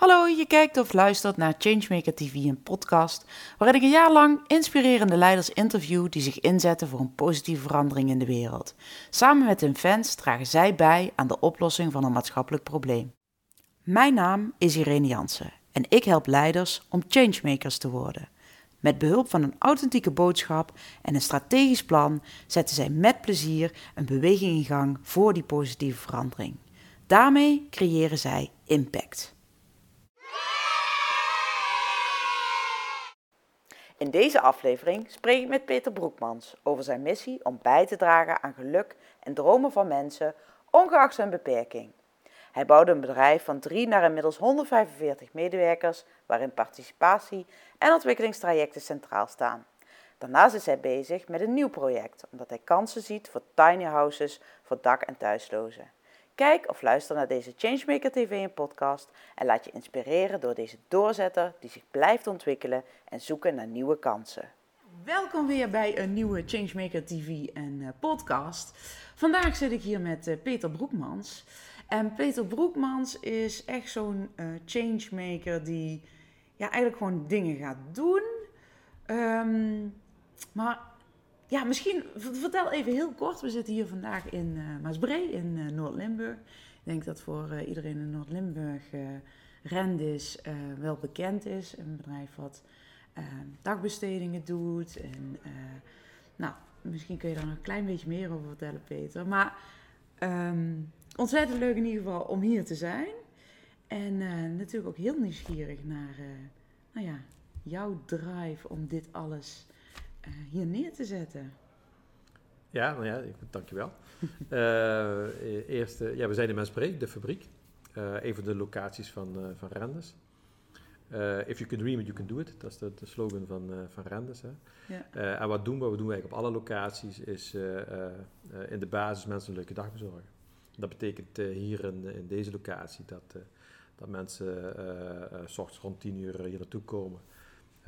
Hallo, je kijkt of luistert naar Changemaker TV, een podcast waarin ik een jaar lang inspirerende leiders interview die zich inzetten voor een positieve verandering in de wereld. Samen met hun fans dragen zij bij aan de oplossing van een maatschappelijk probleem. Mijn naam is Irene Jansen en ik help leiders om changemakers te worden. Met behulp van een authentieke boodschap en een strategisch plan zetten zij met plezier een beweging in gang voor die positieve verandering. Daarmee creëren zij impact. In deze aflevering spreek ik met Peter Broekmans over zijn missie om bij te dragen aan geluk en dromen van mensen, ongeacht zijn beperking. Hij bouwde een bedrijf van 3 naar inmiddels 145 medewerkers, waarin participatie en ontwikkelingstrajecten centraal staan. Daarnaast is hij bezig met een nieuw project, omdat hij kansen ziet voor tiny houses voor dak- en thuislozen. Kijk of luister naar deze Changemaker TV en podcast en laat je inspireren door deze doorzetter die zich blijft ontwikkelen en zoeken naar nieuwe kansen. Welkom weer bij een nieuwe Changemaker TV en uh, podcast. Vandaag zit ik hier met uh, Peter Broekmans. En Peter Broekmans is echt zo'n uh, changemaker die ja, eigenlijk gewoon dingen gaat doen. Um, maar ja, misschien vertel even heel kort. We zitten hier vandaag in uh, Maasbree in uh, Noord-Limburg. Ik denk dat voor uh, iedereen in Noord-Limburg Rendis wel bekend is. Een bedrijf wat dagbestedingen doet. En nou, misschien kun je daar nog een klein beetje meer over vertellen, Peter. Maar um, ontzettend leuk in ieder geval om hier te zijn. En natuurlijk ook heel nieuwsgierig naar nou ja, jouw drive om dit alles uh, hier neer te zetten. Ja, nou ja, dankjewel. uh, eerst, uh, ja, we zijn in Maasbree, de fabriek. een van de locaties van, van Rendes. if you can dream it, you can do it. Dat is de, de slogan van, van Rendes. Hè. Ja. en wat doen we? Wat doen we eigenlijk op alle locaties? Is in de basis mensen een leuke dag bezorgen. Dat betekent hier in, in deze locatie dat, dat mensen s ochtends rond 10 uur hier naartoe komen.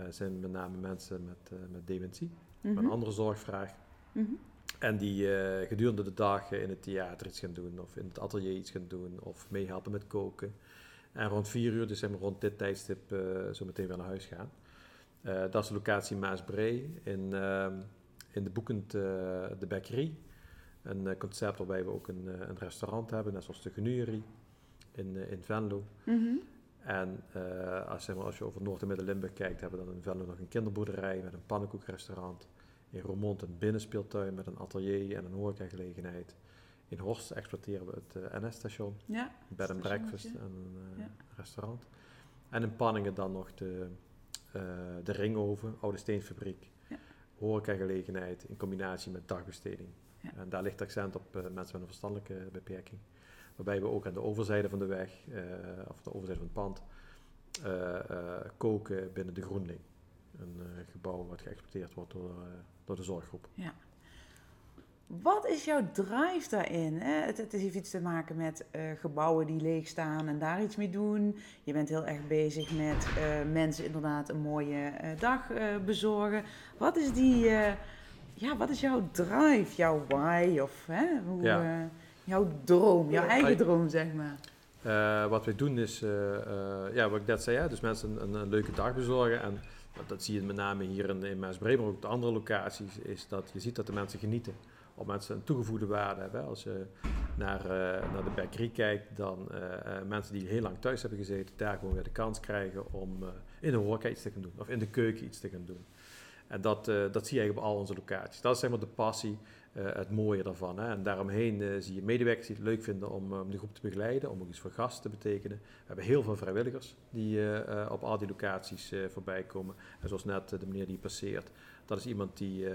Uh, zijn met name mensen met, uh, met dementie, met een andere zorgvraag. -hmm. En die uh, gedurende de dag in het theater iets gaan doen, of in het atelier iets gaan doen, of meehelpen met koken. En rond vier uur, dus zijn we rond dit tijdstip zo meteen weer naar huis gaan. dat is de locatie Maasbree in, ehm, in de Boekend de Bekkerie. Een concept waarbij we ook een, een restaurant hebben, net zoals de Genurie in, in Venlo. -hmm. En uh, als, zeg maar, als je over Noord- en Midden-Limburg kijkt, hebben we dan in Venlo nog een kinderboerderij met een pannenkoekrestaurant. In Roermond een binnenspeeltuin met een atelier en een horecagelegenheid. In Horst exploiteren we het uh, NS-station, ja, bed and breakfast en een ja. restaurant. En in Panningen dan nog de, de Ringoven, oude steenfabriek, horecagelegenheid in combinatie met dagbesteding. Ja. En daar ligt accent op mensen met een verstandelijke beperking. Waarbij we ook aan de overzijde van de weg, uh, of de overzijde van het pand, uh, uh, koken binnen de Groenling. Een gebouw wat geëxploiteerd wordt door, door de zorggroep. Ja. Wat is jouw drive daarin? Het, het heeft iets te maken met gebouwen die leeg staan en daar iets mee doen. Je bent heel erg bezig met mensen inderdaad een mooie dag bezorgen. Wat is die, ja, wat is jouw drive, jouw why? Of, hè? Hoe, ja. Jouw droom, jouw eigen droom, zeg maar. Uh, wat wij doen is, uh, uh, ja, wat ik net zei, ja, dus mensen een, een, leuke dag bezorgen. En dat zie je met name hier in, in Maasbree, maar ook op de andere locaties, is dat je ziet dat de mensen genieten. Of mensen een toegevoegde waarde hebben. Als je naar, naar de bakery kijkt, dan mensen die heel lang thuis hebben gezeten, daar gewoon weer de kans krijgen om in de horeca iets te gaan doen. Of in de keuken iets te gaan doen. En dat, dat zie je eigenlijk op al onze locaties. Dat is zeg maar de passie uh, het mooie daarvan. Hè. En daaromheen uh, zie je medewerkers die het leuk vinden om, om de groep te begeleiden, om ook iets voor gasten te betekenen. We hebben heel veel vrijwilligers die op al die locaties voorbij komen. En zoals net de meneer die passeert, dat is iemand die,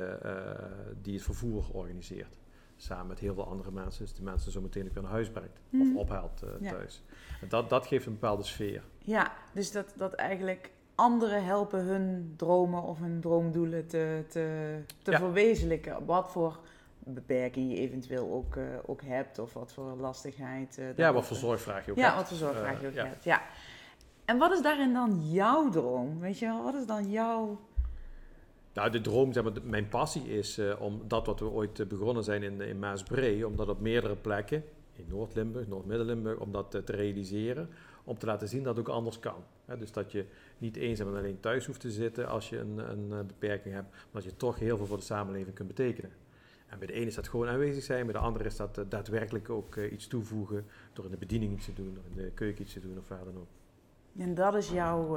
die het vervoer organiseert. Samen met heel veel andere mensen, dus die mensen zo meteen ook weer naar huis brengt of ophaalt ja. thuis. En dat, dat geeft een bepaalde sfeer. Ja, dus dat, dat eigenlijk anderen helpen hun dromen of hun droomdoelen te, te, te ja. verwezenlijken. Wat voor beperking je eventueel ook, uh, ook hebt of wat voor lastigheid. Uh, ja, wat voor zorgvraag je ook ja, hebt. Ja, wat voor zorgvraag je ook uh, hebt. Ja. En wat is daarin dan jouw droom? Weet je wel, wat is dan jouw. Nou, de droom, zeg maar, mijn passie is om dat wat we ooit begonnen zijn in, in Maasbree, om dat op meerdere plekken, in Noord-Limburg, Noord-Midden-Limburg, om dat te realiseren. om te laten zien dat het ook anders kan. Dus dat je niet eenzaam en alleen thuis hoeft te zitten als je een, een eh, beperking hebt, maar dat je toch heel veel voor de samenleving kunt betekenen. En bij de ene is dat gewoon aanwezig zijn, bij de andere is dat uh, daadwerkelijk ook uh, iets toevoegen door in de bediening iets te doen, door in de keuken iets te doen of waar dan ook. En dat is jouw.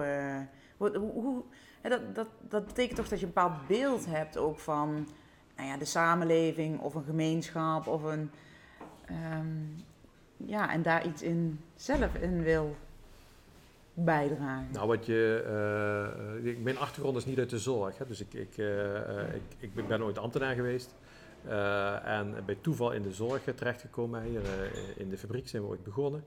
Hoe, dat, dat, dat betekent toch dat je een bepaald beeld hebt ook van nou ja, de samenleving of een gemeenschap of een. Um, ja, en daar iets in zelf in wil bijdragen? Nou, wat je, uh, mijn achtergrond is niet uit de zorg. Hè, dus ik, ik, uh, ik, ik ben ooit ambtenaar geweest. En bij toeval in de zorg terechtgekomen. Hier in de fabriek zijn we ooit begonnen.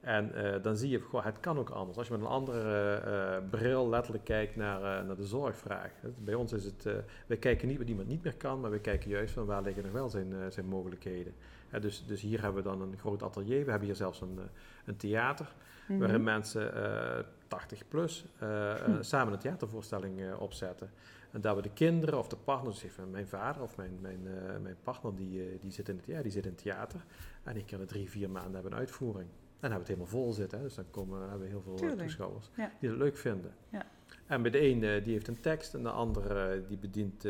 En dan zie je, het kan ook anders. Als je met een andere bril letterlijk kijkt naar, naar de zorgvraag. Bij ons is het, we kijken niet wat iemand niet meer kan, maar we kijken juist van waar liggen nog wel zijn, zijn mogelijkheden. Dus, dus hier hebben we dan een groot atelier. We hebben hier zelfs een, een theater. -hmm. Waarin mensen uh, 80 plus uh, hm. samen een theatervoorstelling uh, opzetten. En dat we de kinderen of de partners, even mijn vader of mijn, mijn, mijn partner, die, die, zit in het, ja, die zit in het theater. En ik kan er drie, vier maanden hebben een uitvoering. En dan hebben we het helemaal vol zitten. Hè. Dus dan komen, hebben we heel veel Tuurlijk. toeschouwers ja. die het leuk vinden. Ja. En bij de ene die heeft een tekst en de andere die bedient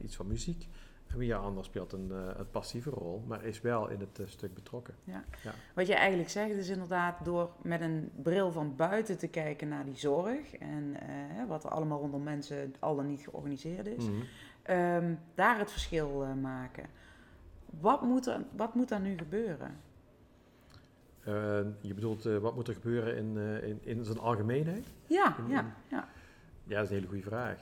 iets van muziek. Wie anders speelt een, uh, een, passieve rol, maar is wel in het uh, stuk betrokken. Ja. ja. Wat je eigenlijk zegt is inderdaad door met een bril van buiten te kijken naar die zorg en uh, wat er allemaal rondom mensen al dan niet georganiseerd is, mm -hmm. um, daar het verschil maken. Wat moet, er, wat moet er nu gebeuren? je bedoelt, wat moet er gebeuren in, in, in zijn algemeenheid? Ja, in, ja, ja. Ja, dat is een hele goede vraag.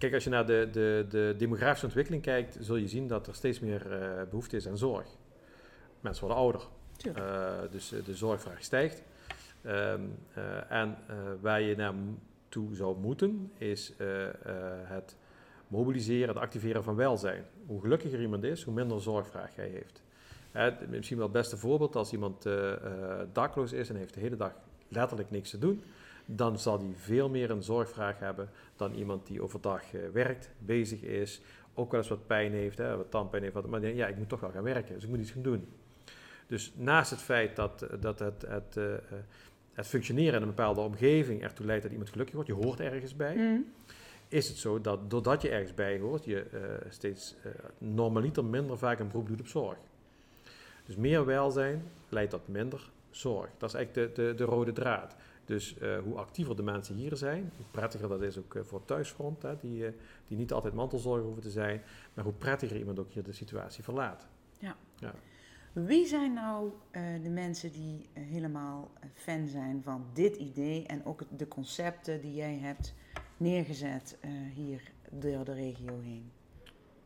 Kijk, als je naar de, de, de demografische ontwikkeling kijkt, zul je zien dat er steeds meer uh, behoefte is aan zorg. Mensen worden ouder, uh, dus de zorgvraag stijgt. Um, uh, en waar je naartoe zou moeten, is het mobiliseren, het activeren van welzijn. Hoe gelukkiger iemand is, hoe minder zorgvraag hij heeft. misschien wel het beste voorbeeld als iemand dakloos is en heeft de hele dag letterlijk niks te doen dan zal die veel meer een zorgvraag hebben dan iemand die overdag uh, werkt, bezig is, ook wel eens wat pijn heeft, hè, wat tandpijn heeft, maar ja, ik moet toch wel gaan werken, dus ik moet iets gaan doen. Dus naast het feit dat, dat het, het, uh, het functioneren in een bepaalde omgeving ertoe leidt dat iemand gelukkig wordt, je hoort ergens bij, mm. is het zo dat doordat je ergens bij hoort, je uh, steeds normaliter minder vaak een beroep doet op zorg. Dus meer welzijn leidt tot minder zorg. Dat is eigenlijk de, de, de rode draad. Dus uh, hoe actiever de mensen hier zijn, hoe prettiger dat is ook uh, voor het thuisfront, hè, die, uh, die niet altijd mantelzorger hoeven te zijn, maar hoe prettiger iemand ook hier de situatie verlaat. Ja. ja. Wie zijn nou de mensen die helemaal fan zijn van dit idee en ook de concepten die jij hebt neergezet hier door de regio heen?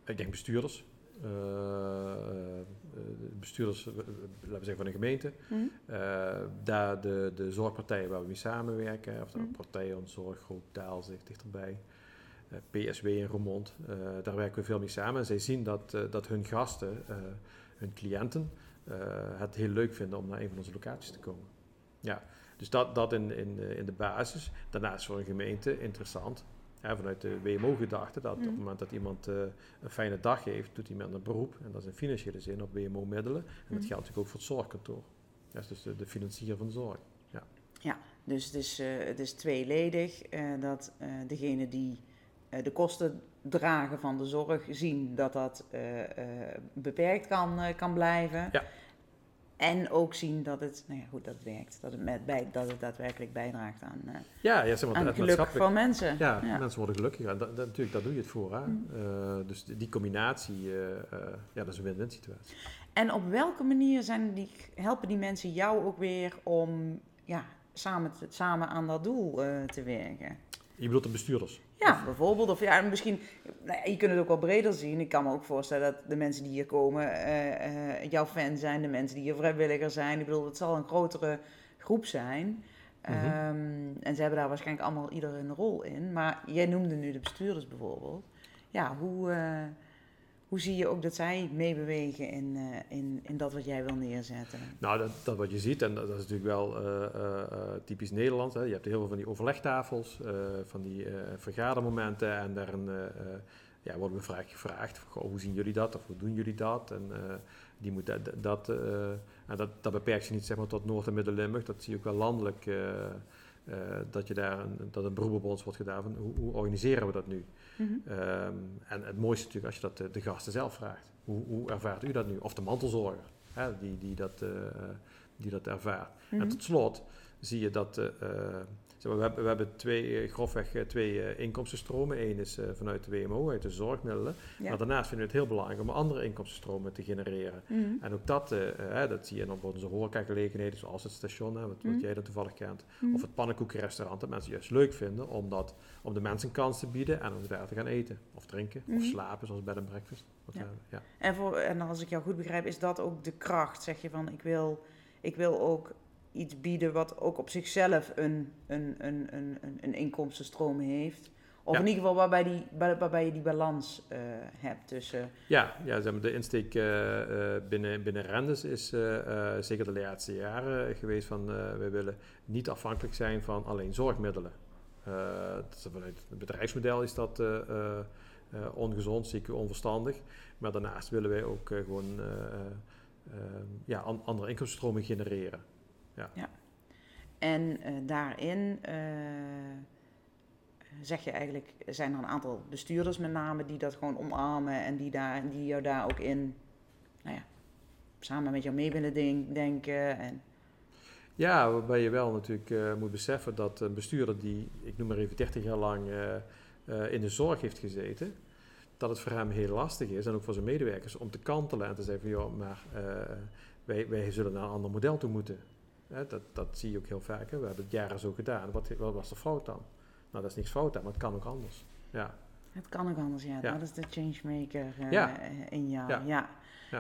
Ik denk bestuurders. Uh, bestuurders, laten we zeggen van een gemeente, mm. uh, daar de, de zorgpartijen waar we mee samenwerken, of de mm. partijen ons zorggroep zit dichterbij, PSW in Roermond, daar werken we veel mee samen. En zij zien dat, dat hun gasten, hun cliënten, het heel leuk vinden om naar een van onze locaties te komen. Ja, dus dat, dat in, in, in de basis. Daarnaast voor een gemeente interessant vanuit de WMO-gedachte dat op het mhm. moment dat iemand uh, een fijne dag heeft, doet met een beroep, en dat is in financiële zin, op WMO-middelen. En dat mhm. geldt natuurlijk ook voor het zorgkantoor. Dat is dus de, de financier van de zorg. Ja, ja dus het is, uh, het is tweeledig uh, dat degene die de kosten dragen van de zorg zien dat dat beperkt kan, kan blijven. Ja. En ook zien dat het, nou ja, goed, dat werkt. Dat het, met bij, dat het daadwerkelijk bijdraagt aan, uh, ja, ja, zeg maar, aan het geluk van mensen. Ja, mensen worden gelukkiger. En dat, dat, natuurlijk, daar doe je het voor. Hè? Mm. Uh, dus die, die combinatie, uh, ja, dat is een win-win situatie. En op welke manier zijn die, helpen die mensen jou ook weer om ja, samen, te, samen aan dat doel te werken? Je bedoelt de bestuurders? Ja, bijvoorbeeld. Of ja, misschien, nou ja, je kunt het ook wel breder zien. Ik kan me ook voorstellen dat de mensen die hier komen uh, uh, jouw fan zijn, de mensen die hier vrijwilliger zijn. Ik bedoel, het zal een grotere groep zijn. Mm -hmm. um, en ze hebben daar waarschijnlijk allemaal ieder een rol in. Maar jij noemde nu de bestuurders bijvoorbeeld. Ja, hoe, uh, hoe zie je ook dat zij meebewegen in, uh, in, in dat wat jij wil neerzetten? Nou, dat, dat wat je ziet, en dat, is natuurlijk wel uh, uh, typisch Nederland. Hè. Je hebt heel veel van die overlegtafels, van die vergadermomenten. En daarin ja, worden we vaak gevraagd, hoe zien jullie dat of hoe doen jullie dat? En die moet dat, En dat, dat beperkt zich niet zeg maar, tot Noord- en Midden-Limburg. Dat zie je ook wel landelijk. Dat, je daar een, dat een beroep op ons wordt gedaan. Van, hoe, hoe organiseren we dat nu? Mhm. Ehm, en het mooiste natuurlijk als je dat de, de gasten zelf vraagt. Hoe, hoe, ervaart u dat nu? Of de mantelzorger hè, die, die, dat, die dat ervaart. En Mhm. tot slot zie je dat maar, we, hebben, we hebben twee, eh, grofweg eh, twee uh, inkomstenstromen. Eén is vanuit de WMO, uit de zorgmiddelen. Ja. Maar daarnaast vinden we het heel belangrijk om andere inkomstenstromen te genereren. Mhm. En ook dat, dat zie je op onze horecagelegenheden, zoals het station, hè, wat, wat Mhm. jij dan toevallig kent. Mhm. Of het pannenkoekenrestaurant, dat mensen juist leuk vinden om, dat, om de mensen een kans te bieden en om daar te gaan eten. Of drinken, of slapen, zoals bed and breakfast. Wat, Ja. eh, ja. En, voor, en als ik jou goed begrijp, is dat ook de kracht? Zeg je van, ik wil, ik wil ook iets bieden wat ook op zichzelf een, een, een, een, een, een inkomstenstroom heeft. Of Ja. in ieder geval waarbij, die, waar- waarbij je die balans eh, hebt tussen... Ja, ja zeg maar, de insteek eh, eh, binnen, binnen Rendes is zeker de laatste jaren geweest van wij willen niet afhankelijk zijn van alleen zorgmiddelen. Dat vanuit het bedrijfsmodel is dat ongezond, zeker onverstandig. Maar daarnaast willen wij ook gewoon ja, an- andere inkomstenstromen genereren. En eh, daarin eh, zeg je eigenlijk, zijn er een aantal bestuurders met name die dat gewoon omarmen en die, daar, die jou daar ook in, nou ja, samen met jou mee willen denk- denken. En, Ja, waarbij je wel natuurlijk eh, moet beseffen dat een bestuurder die, ik noem maar even 30 jaar lang in de zorg heeft gezeten, dat het voor hem heel lastig is, en ook voor zijn medewerkers, om te kantelen en te zeggen van joh, maar wij, wij zullen naar een ander model toe moeten. Hè, dat, dat zie je ook heel vaak. Hè. We hebben het jaren zo gedaan. Wat, wat was de fout dan? Nou, dat is niks fout aan, maar het kan ook anders. Ja. het kan ook anders, ja. Ja. Dat is de changemaker eh, Ja. in jou. Ja.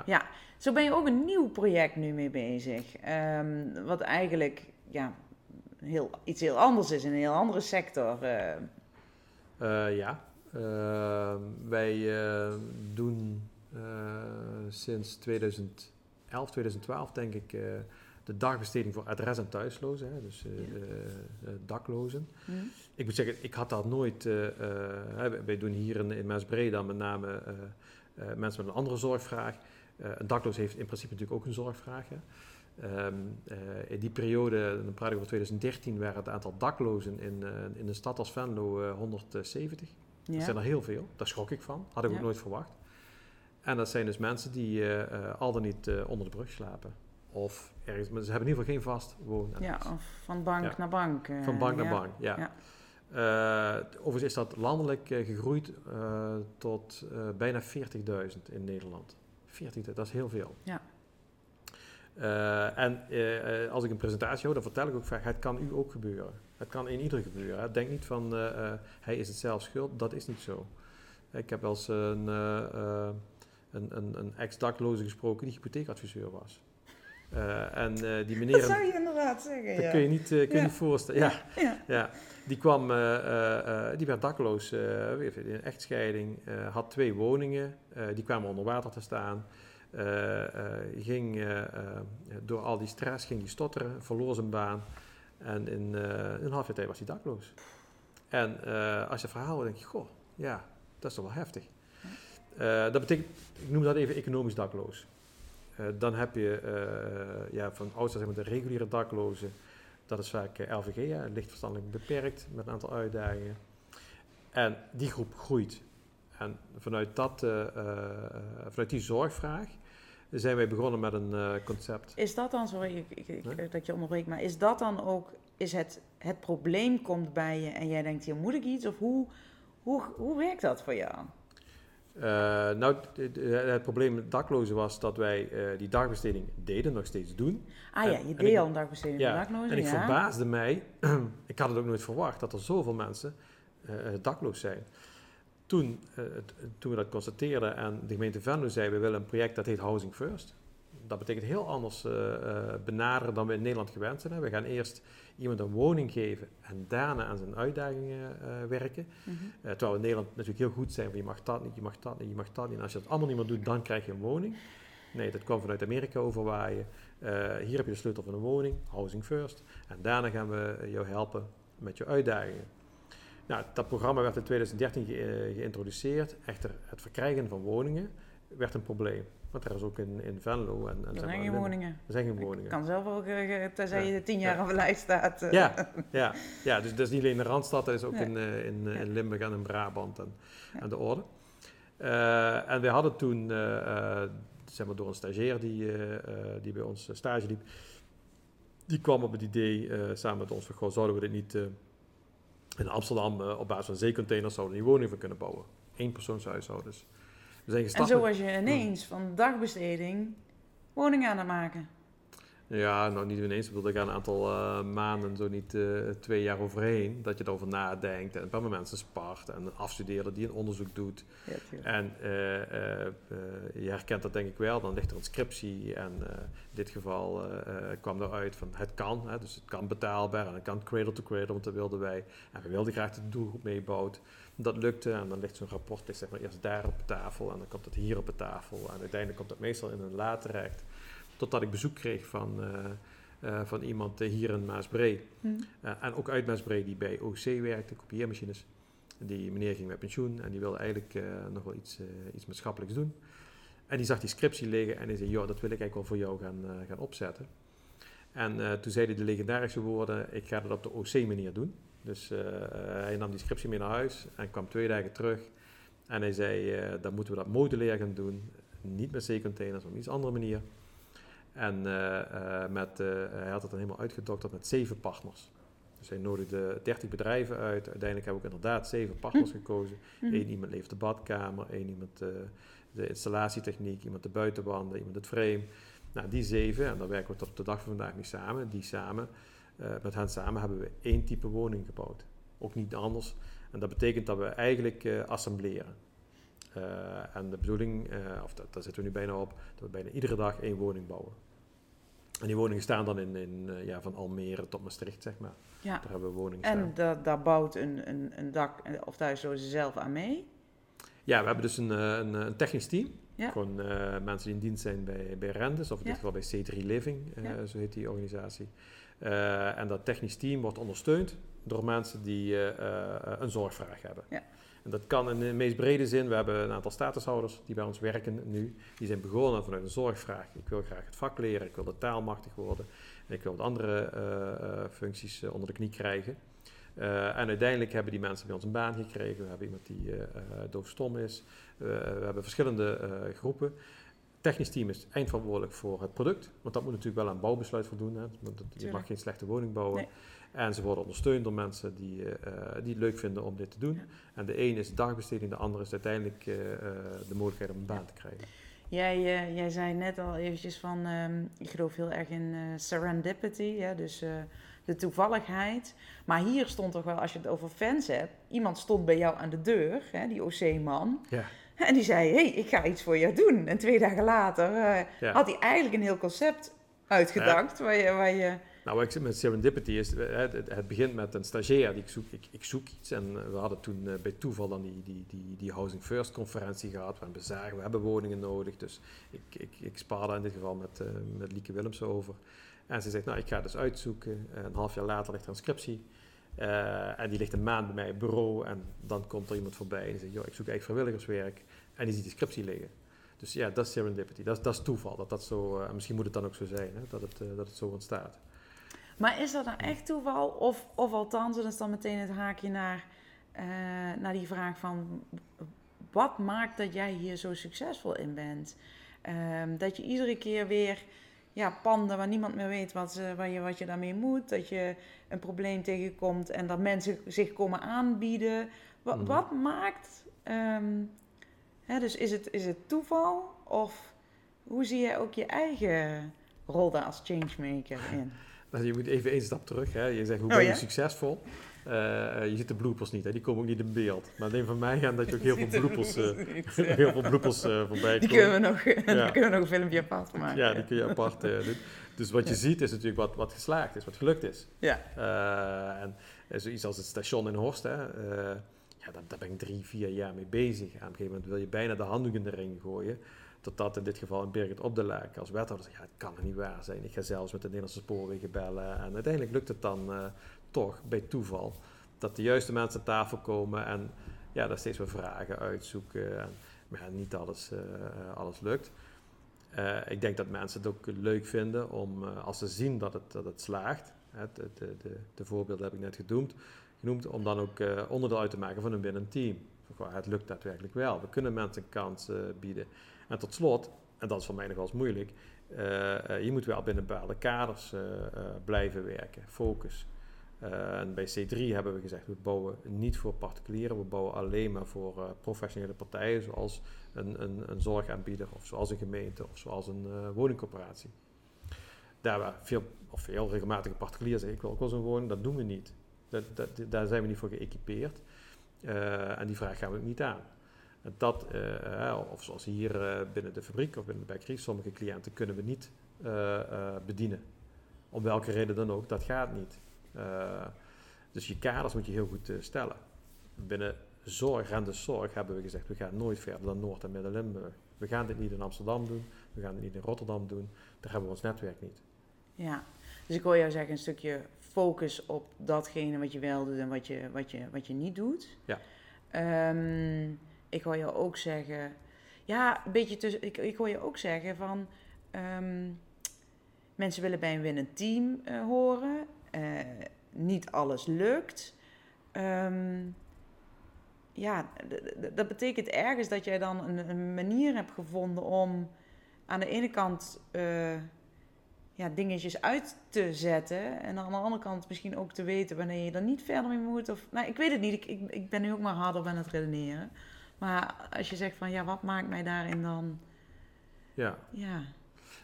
Ja. Zo ben je ook een nieuw project nu mee bezig. Ehm, wat eigenlijk ja, heel, iets heel anders is in een heel andere sector. eh. Eh, ja. Eh, wij doen sinds 2011, 2012 denk ik, de dagbesteding voor adres- en thuislozen. Hè, dus eh, Ja. eh, eh, daklozen. hm? Ik moet zeggen, ik had dat nooit. wij- doen hier in, in Maasbreda met name mensen met een andere zorgvraag. Een dakloos heeft in principe natuurlijk ook een zorgvraag. Hè. Ehm, eh, in die periode, dan praat ik over 2013, waren het aantal daklozen in, eh, in een stad als Venlo eh, 170. Dat zijn er heel veel. Daar schrok ik van. Had ik Ja. ook nooit verwacht. En dat zijn dus mensen die al dan niet onder de brug slapen. Of ergens, maar ze hebben in ieder geval geen vast woonadres. ja, of van bank Ja. naar bank. eh, Van bank naar bank, ja. Ja. Eh, overigens is dat landelijk eh, gegroeid eh, tot eh, bijna 40.000 in Nederland. 40.000, dat is heel veel. Ja. Eh, en eh, eh, als ik een presentatie hou, dan vertel ik ook vaak, het kan u ook gebeuren. Het kan in ieder gebeuren. hè. Denk niet van, eh, eh, hij is het zelf schuld, dat is niet zo. Ik heb wel eens een, eh, eh, een, een, een ex-dakloze gesproken die hypotheekadviseur was. Eh, en eh, die meneer... Dat zou je inderdaad zeggen, Dat ja. kun je niet, eh, kun je Ja. niet voorstellen. Ja, Ja. ja. Die kwam, die werd dakloos, weer in een echtscheiding, had twee woningen, die kwamen onder water te staan. Ging, door al die stress ging hij stotteren, verloor zijn baan. En in een half jaar tijd was hij dakloos. En als je het verhaal hoort, denk je, goh, ja, dat is toch wel heftig. Dat betekent, ik noem dat even economisch dakloos. Eh, dan heb je eh, ja, van oudsher zeg maar, de reguliere daklozen. Dat is vaak eh, LVG, ja, licht verstandelijk beperkt, met een aantal uitdagingen. En die groep groeit. En vanuit, dat, vanuit die zorgvraag zijn wij begonnen met een concept. Is dat dan, sorry ik, ik, ik- Nee. dat je onderbreekt, maar is dat dan ook, is het, het probleem komt bij je en jij denkt, hier moet ik iets? Of hoe, hoe, hoe werkt dat voor jou? Eh, nou, d- het probleem met daklozen was dat wij eh, die dagbesteding deden, nog steeds doen. Ah ja, je deed ik- al een dagbesteding Ja, van daklozen, En ik ja. verbaasde mij, ik had het ook nooit verwacht, dat er zoveel mensen eh, eh, dakloos zijn. Toen, eh, toen we dat constateerden en de gemeente Venlo zei, we willen een project dat heet Housing First. Dat betekent heel anders eh, eh, benaderen dan we in Nederland gewend zijn. hè. We gaan eerst iemand een woning geven en daarna aan zijn uitdagingen eh, werken. Mhm. Terwijl we in Nederland natuurlijk heel goed zijn van je mag dat niet, je mag dat niet, je mag dat niet. En als je dat allemaal niet meer doet, dan krijg je een woning. Nee, dat kwam vanuit Amerika overwaaien. Hier heb je de sleutel van een woning, housing first. En daarna gaan we jou helpen met je uitdagingen. Nou, dat programma werd in 2013 ge- eh, geïntroduceerd. Echter, het verkrijgen van woningen werd een probleem. Want er is ook in, in Venlo en, en Er zijn geen woningen. Er zijn geen Ik woningen. kan zelf ook, eh, tenzij Ja. je tien jaar Ja. op lijst staat. eh. Ja, ja, ja, dus dat is niet alleen in de Randstad, dat is ook Nee. in, eh, in, Limburg en in Brabant en, en de Orde. En we hadden toen, zeg maar door een stagiair die, die bij ons stage liep, die kwam op het idee samen met ons van, zouden we dit niet in Amsterdam op basis van zeecontainers zouden die woningen van kunnen bouwen. Eenpersoonshuishoudens. We zijn En zo was je ineens van dagbesteding woningen aan het maken. Ja, nou niet ineens. Ik bedoel, er gaan een aantal eh, maanden, zo niet eh, twee jaar overheen, dat je erover nadenkt. En een paar mensen spart en een afstudeerder die een onderzoek doet. Ja. En eh, je herkent dat denk ik wel. Dan ligt er een scriptie en in dit geval kwam eruit van het kan. Hè, dus het kan betaalbaar en het kan cradle to cradle, want dat wilden wij. En we wilden graag dat de doelgroep meebouwt. Dat lukte en dan ligt zo'n rapport ligt zeg maar eerst daar op tafel en dan komt het hier op de tafel. En uiteindelijk komt dat meestal in een la terecht. Totdat ik bezoek kreeg van, eh, eh, van iemand eh, hier in Maasbree. Hm. Eh, en ook uit Maasbree die bij OC werkte, kopieermachines. Die meneer ging met pensioen en die wilde eigenlijk nog wel iets, iets maatschappelijks doen. En die zag die scriptie liggen en die zei, joh, dat wil ik eigenlijk wel voor jou gaan, gaan opzetten. En toen zei hij de legendarische woorden, ik ga dat op de OC-manier doen. Dus hij nam die scriptie mee naar huis en kwam twee dagen terug. En hij zei, dan moeten we dat modulair gaan doen. Niet met zeecontainers, maar op een iets andere manier. En eh, eh, met, eh, hij had het dan helemaal uitgedokterd met zeven partners. Dus hij nodigde 30 bedrijven uit. Uiteindelijk hebben we inderdaad zeven partners gekozen. Hm. Eén iemand levert de badkamer, één iemand de installatietechniek, iemand de buitenwanden, iemand het frame. Nou, die zeven, en daar werken we tot op de dag van vandaag mee samen. Die samen, met hen samen hebben we één type woning gebouwd. Ook niet anders. En dat betekent dat we eigenlijk assembleren. Eh, en de bedoeling, eh, of dat, daar zitten we nu bijna op, dat we bijna iedere dag één woning bouwen. En die woningen staan dan in, in eh, ja, van Almere tot Maastricht, zeg maar. Ja. Daar hebben we woningen staan. En da- daar bouwt een, een, een dak- of thuisloze zelf aan mee. Ja, we hebben dus een, een, een technisch team. Ja. Gewoon mensen die in dienst zijn bij, bij Rendes, of in Ja. dit geval bij C3 Living, zo heet die organisatie. En dat technisch team wordt ondersteund door mensen die eh, eh, een zorgvraag hebben. Ja. En dat kan in de meest brede zin. We hebben een aantal statushouders die bij ons werken nu. Die zijn begonnen vanuit een zorgvraag. Ik wil graag het vak leren, ik wil de taal machtig worden. En ik wil andere eh, functies onder de knie krijgen. En uiteindelijk hebben die mensen bij ons een baan gekregen. We hebben iemand die doofstom is. We hebben verschillende groepen. Technisch team is eindverantwoordelijk voor het product. Want dat moet natuurlijk wel aan bouwbesluit voldoen. Hè. Je mag geen slechte woning bouwen. Nee. En ze worden ondersteund door mensen die, eh, eh, die het leuk vinden om dit te doen. Ja. En de een is dagbesteding, de andere is uiteindelijk eh, de mogelijkheid om een baan te krijgen. Jij, jij zei net al eventjes van, ehm, ik geloof heel erg in serendipity, hè, dus de toevalligheid. Maar hier stond toch wel, als je het over fans hebt, iemand stond bij jou aan de deur, hè, die OC-man. Ja. En die zei, hé, hey, ik ga iets voor jou doen. En twee dagen later Ja. had hij eigenlijk een heel concept uitgedacht, waar je... Waar je Nou, wat ik met serendipity is, eh, het, begint met een stagiair die ik zoek. Ik, ik zoek iets en eh, we hadden toen eh, bij toeval dan die, die, die, die Housing First conferentie gehad. We zagen, we hebben woningen nodig. Dus ik, ik, ik spaarde in dit geval met, met Lieke Willems over. En ze zegt, nou, ik ga dus uitzoeken. Een half jaar later ligt er een scriptie. En die ligt een maand bij mij op bureau. En dan komt er iemand voorbij en zegt, joh, ik zoek eigenlijk vrijwilligerswerk. En die ziet die scriptie liggen. Dus ja, dat is serendipity. Dat, is- dat is toeval. Dat dat zo, misschien moet het dan ook zo zijn, hè, dat, het, dat het zo ontstaat. Maar is dat nou echt toeval? Of, of althans, dat is dan meteen het haakje naar, eh, naar die vraag van... Wat maakt dat jij hier zo succesvol in bent? Ehm, dat je iedere keer weer ja, panden waar niemand meer weet wat, ze, wat, je, wat je daarmee moet. Dat je een probleem tegenkomt en dat mensen zich komen aanbieden. Wat, Mhm. wat maakt... ehm, hè, dus is het, is het toeval? Of hoe zie jij ook je eigen rol daar als changemaker in? Nou, je moet even één stap terug. Hè. Je zegt, hoe Oh, ben je ja? succesvol? Eh, eh, je ziet de bloopers niet, hè. die komen ook niet in beeld. Maar neem van mij aan dat je ook heel veel bloopers, eh, heel veel bloopers eh, voorbij Die komen. kunnen we nog, Ja. kunnen we nog een filmpje apart maken. Ja, die kun je apart doen. Dus wat je Ja. ziet is natuurlijk wat, wat geslaagd is, wat gelukt is. Ja. En zoiets als het station in Horst, hè, ja, daar, daar ben ik drie, vier jaar mee bezig. Aan een gegeven moment wil je bijna de handdoek in de ring gooien. Totdat in dit geval een Birgit op de Laak als wethouder zegt, ja, het kan er niet waar zijn. Ik ga zelfs met de Nederlandse spoorwegen bellen. En uiteindelijk lukt het dan eh, toch, bij toeval, dat de juiste mensen aan tafel komen en ja, daar steeds weer vragen uitzoeken. En Maar ja, niet alles, alles lukt. ik denk dat mensen het ook leuk vinden om, als ze zien dat het, dat het slaagt, de, de, de, de voorbeelden heb ik net genoemd, genoemd om dan ook onderdeel uit te maken van een binnen team. Het lukt daadwerkelijk wel. We kunnen mensen een kans bieden. En tot slot, en dat is voor mij nog wel eens moeilijk, je moet wel binnen bepaalde kaders blijven werken, focus. Bij C3 hebben we gezegd, we bouwen niet voor particulieren, we bouwen alleen maar voor professionele partijen, zoals een, een, een, zorgaanbieder, of zoals een gemeente, of zoals een woningcorporatie. Daar waar veel, of veel regelmatige particulieren zeggen, ik wil ook wel zo'n woning, dat doen we niet. Dat, dat, daar zijn we niet voor geëquipeerd. en die vraag gaan we ook niet aan. Dat, of zoals hier binnen de fabriek of binnen de bakery, sommige cliënten kunnen we niet bedienen. Om welke reden dan ook, dat gaat niet. Dus je kaders moet je heel goed stellen. Binnen zorg, en de zorg, hebben we gezegd, we gaan nooit verder dan Noord- en Midden-Limburg. We gaan dit niet in Amsterdam doen, we gaan dit niet in Rotterdam doen. Daar hebben we ons netwerk niet. Ja, dus ik hoor jou zeggen een stukje focus op datgene wat je wel doet en wat je, wat je, wat je niet doet. Ja. Um, ik hoor jou ook zeggen, ja, een beetje tussen, ik, ik hoor je ook zeggen van, um, mensen willen bij een winnend team uh, horen. Uh, niet alles lukt. Um, ja, dat betekent ergens dat jij dan een, een, manier hebt gevonden om aan de ene kant uh, ja, dingetjes uit te zetten. En aan de andere kant misschien ook te weten wanneer je er niet verder mee moet. Of, nou, ik weet het niet. Ik, ik, ik ben nu ook maar harder aan het redeneren. Maar als je zegt van ja, wat maakt mij daarin dan. Ja. Ja.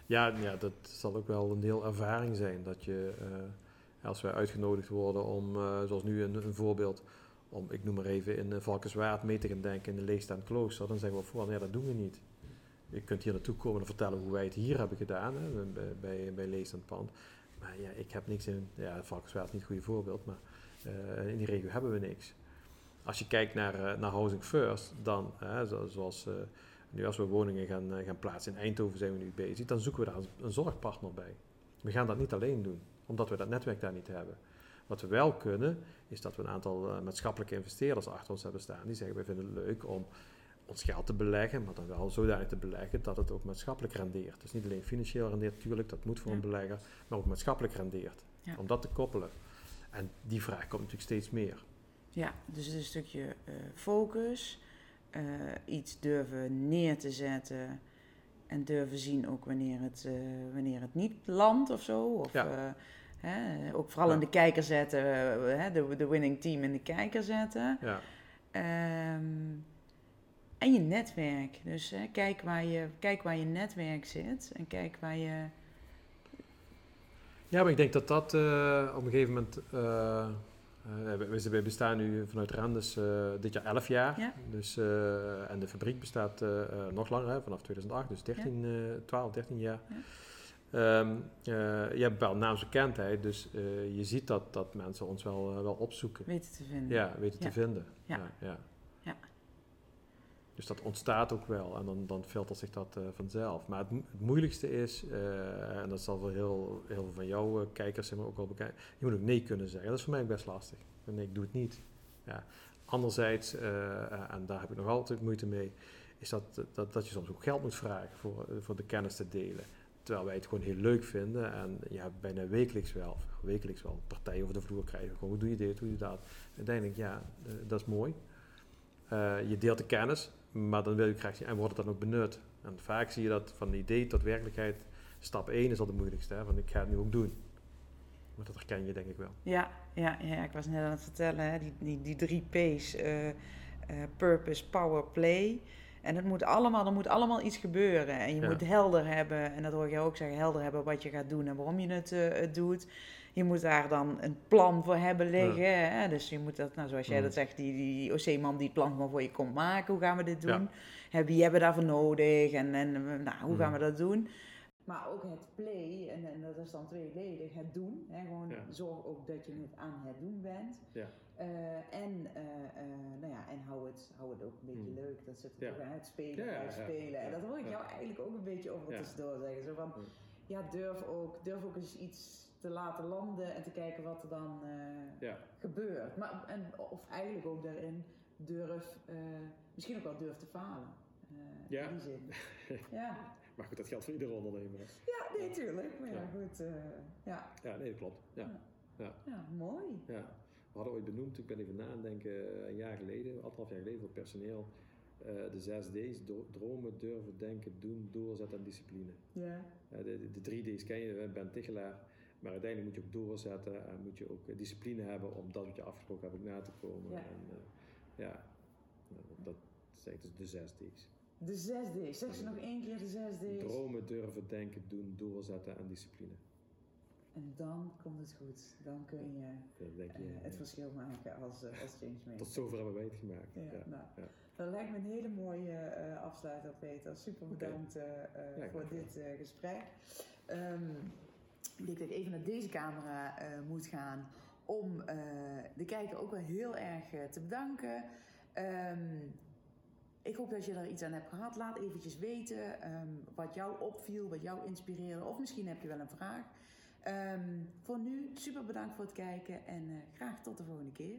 Ja, ja dat zal ook wel een deel ervaring zijn. Dat je. Uh als wij uitgenodigd worden om, uh, zoals nu een, een, voorbeeld, om, ik noem maar even, in Valkenswaard mee te gaan denken in de leegstaand klooster, dan zeggen we voor, nee, dat doen we niet. Je kunt hier naartoe komen en vertellen hoe wij het hier hebben gedaan, hè, bij, bij, bij leegstaand pand. Maar ja, ik heb niks in, ja, Valkenswaard is niet een goede voorbeeld, maar uh, in die regio hebben we niks. Als je kijkt naar, naar Housing First, dan, zoals nu als we woningen gaan, gaan plaatsen in Eindhoven zijn we nu bezig, dan zoeken we daar een zorgpartner bij. We gaan dat niet alleen doen omdat we dat netwerk daar niet hebben. Wat we wel kunnen, is dat we een aantal maatschappelijke investeerders achter ons hebben staan. Die zeggen, wij vinden het leuk om ons geld te beleggen, maar dan wel zodanig te beleggen dat het ook maatschappelijk rendeert. Dus niet alleen financieel rendeert, natuurlijk, dat moet voor een belegger, maar ook maatschappelijk rendeert. Om dat te koppelen. En die vraag komt natuurlijk steeds meer. Ja, dus het is een stukje uh, focus, uh, iets durven neer te zetten en durven zien ook wanneer het, wanneer het niet landt of zo. Of, ja. Hè, ook vooral in de kijker zetten, eh, hè, de, de winning team in de kijker zetten. Ja. Um, en je netwerk. Dus hè, kijk, waar je, kijk waar je netwerk zit en kijk waar je. Ja, maar ik denk dat dat op een gegeven moment. Uh, we, bestaan nu vanuit Randes dit jaar 11 jaar. Ja. Dus, en de fabriek bestaat nog langer, hè, vanaf 2008, dus 13, ja. 12, 13 jaar. Ja. Um, uh, je hebt wel naamsbekendheid, dus je ziet dat, dat mensen ons wel, wel opzoeken. Weten te vinden. Ja, weten te vinden. Ja. Dus dat ontstaat ook wel en dan, dan filtert zich dat vanzelf. Maar het, moeilijkste is, en dat zal voor heel, heel veel van jouw kijkers ook wel bekijken, je moet ook nee kunnen zeggen. Dat is voor mij best lastig. Nee, ik doe het niet. Ja. Anderzijds, en daar heb ik nog altijd moeite mee, is dat, dat, dat je soms ook geld moet vragen voor, voor de kennis te delen. Terwijl wij het gewoon heel leuk vinden en ja, bijna wekelijks wel, wekelijks wel, partijen over de vloer krijgen. Hoe doe je dit, hoe doe je dat? Ik, ja, uh, dat is mooi. Uh, je deelt de kennis, maar dan wil je graag zien, en wordt het dan ook benut? En vaak zie je dat van idee tot werkelijkheid, stap 1 is al de moeilijkste, hè, van ik ga het nu ook doen. Maar dat herken je denk ik wel. Ja, ja, ja ik was net aan het vertellen, hè, die, die, die drie P's, uh, purpose, power, play... En het moet allemaal, er moet allemaal iets gebeuren. En je Ja. moet helder hebben, en dat hoor ik jou ook zeggen, helder hebben wat je gaat doen en waarom je het, eh, het doet. Je moet daar dan een plan voor hebben liggen. Hè? Dus je moet dat, nou, zoals jij dat zegt, die, die OC-man die het plan gewoon voor je komt maken. Hoe gaan we dit doen? Wie hebben we daarvoor nodig? En, en nou, hoe gaan Mm. we dat doen? Maar ook het play, en, en dat is dan tweeledig, het doen. Hè? Gewoon Ja. zorg ook dat je het aan het doen bent. Ja. Eh, en, eh, eh, nou ja, en hou het, hou het ook een beetje Mm. leuk. Dat zit er Ja. toch aan, het spelen, Ja, ja, blijf ja. spelen. En dat hoor ik jou eigenlijk ook een beetje over tussendoor zeggen. Zo van, Mm. ja, durf ook, durf ook eens iets te laten landen en te kijken wat er dan eh, Ja. gebeurt. Maar, en, of eigenlijk ook daarin durf, eh, misschien ook wel durf te falen. eh, Ja. in die zin. ja. Maar goed, dat geldt voor iedere ondernemer. ja, nee, tuurlijk. Maar ja, Ja. goed. ja. Ja, nee, dat klopt. Ja. Ja. ja, mooi. Ja. We hadden ooit benoemd, ik ben even nadenken, eh, een jaar geleden, anderhalf jaar geleden voor personeel, de zes D's, dromen, durven, denken, doen, doorzetten en discipline. Ja. De, de, de drie D's ken je, Ben Tichelaar, maar uiteindelijk moet je ook doorzetten en moet je ook eh, discipline hebben om dat wat je afgesproken hebt ook na te komen. Ja. En, eh, ja, nou, dat zijn dus de zes D's. De zesde. Zeg ze nog één keer de zesde. Dromen, durven, denken, doen, doorzetten en discipline. En dan komt het goed. Dan kun je je, eh, het verschil maken als, eh, als changemaker. Tot zover hebben wij het gemaakt. Ja, Ja, nou, ja. Dat lijkt me een hele mooie eh, afsluiter, Peter. Super bedankt voor dit gesprek. Ik denk dat ik even naar deze camera eh, moet gaan om eh, de kijker ook wel heel erg eh, te bedanken. Ehm, ik hoop dat je er iets aan hebt gehad. Laat eventjes weten ehm, wat jou opviel, wat jou inspireerde. Of misschien heb je wel een vraag. Ehm, voor nu, super bedankt voor het kijken en graag tot de volgende keer.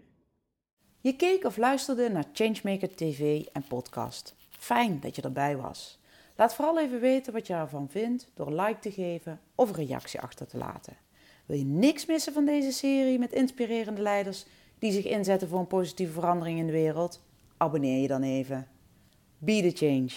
Je keek of luisterde naar Changemaker TV en podcast. Fijn dat je erbij was. Laat vooral even weten wat je ervan vindt door like te geven of een reactie achter te laten. Wil je niks missen van deze serie met inspirerende leiders die zich inzetten voor een positieve verandering in de wereld? Abonneer je dan even. Be the change.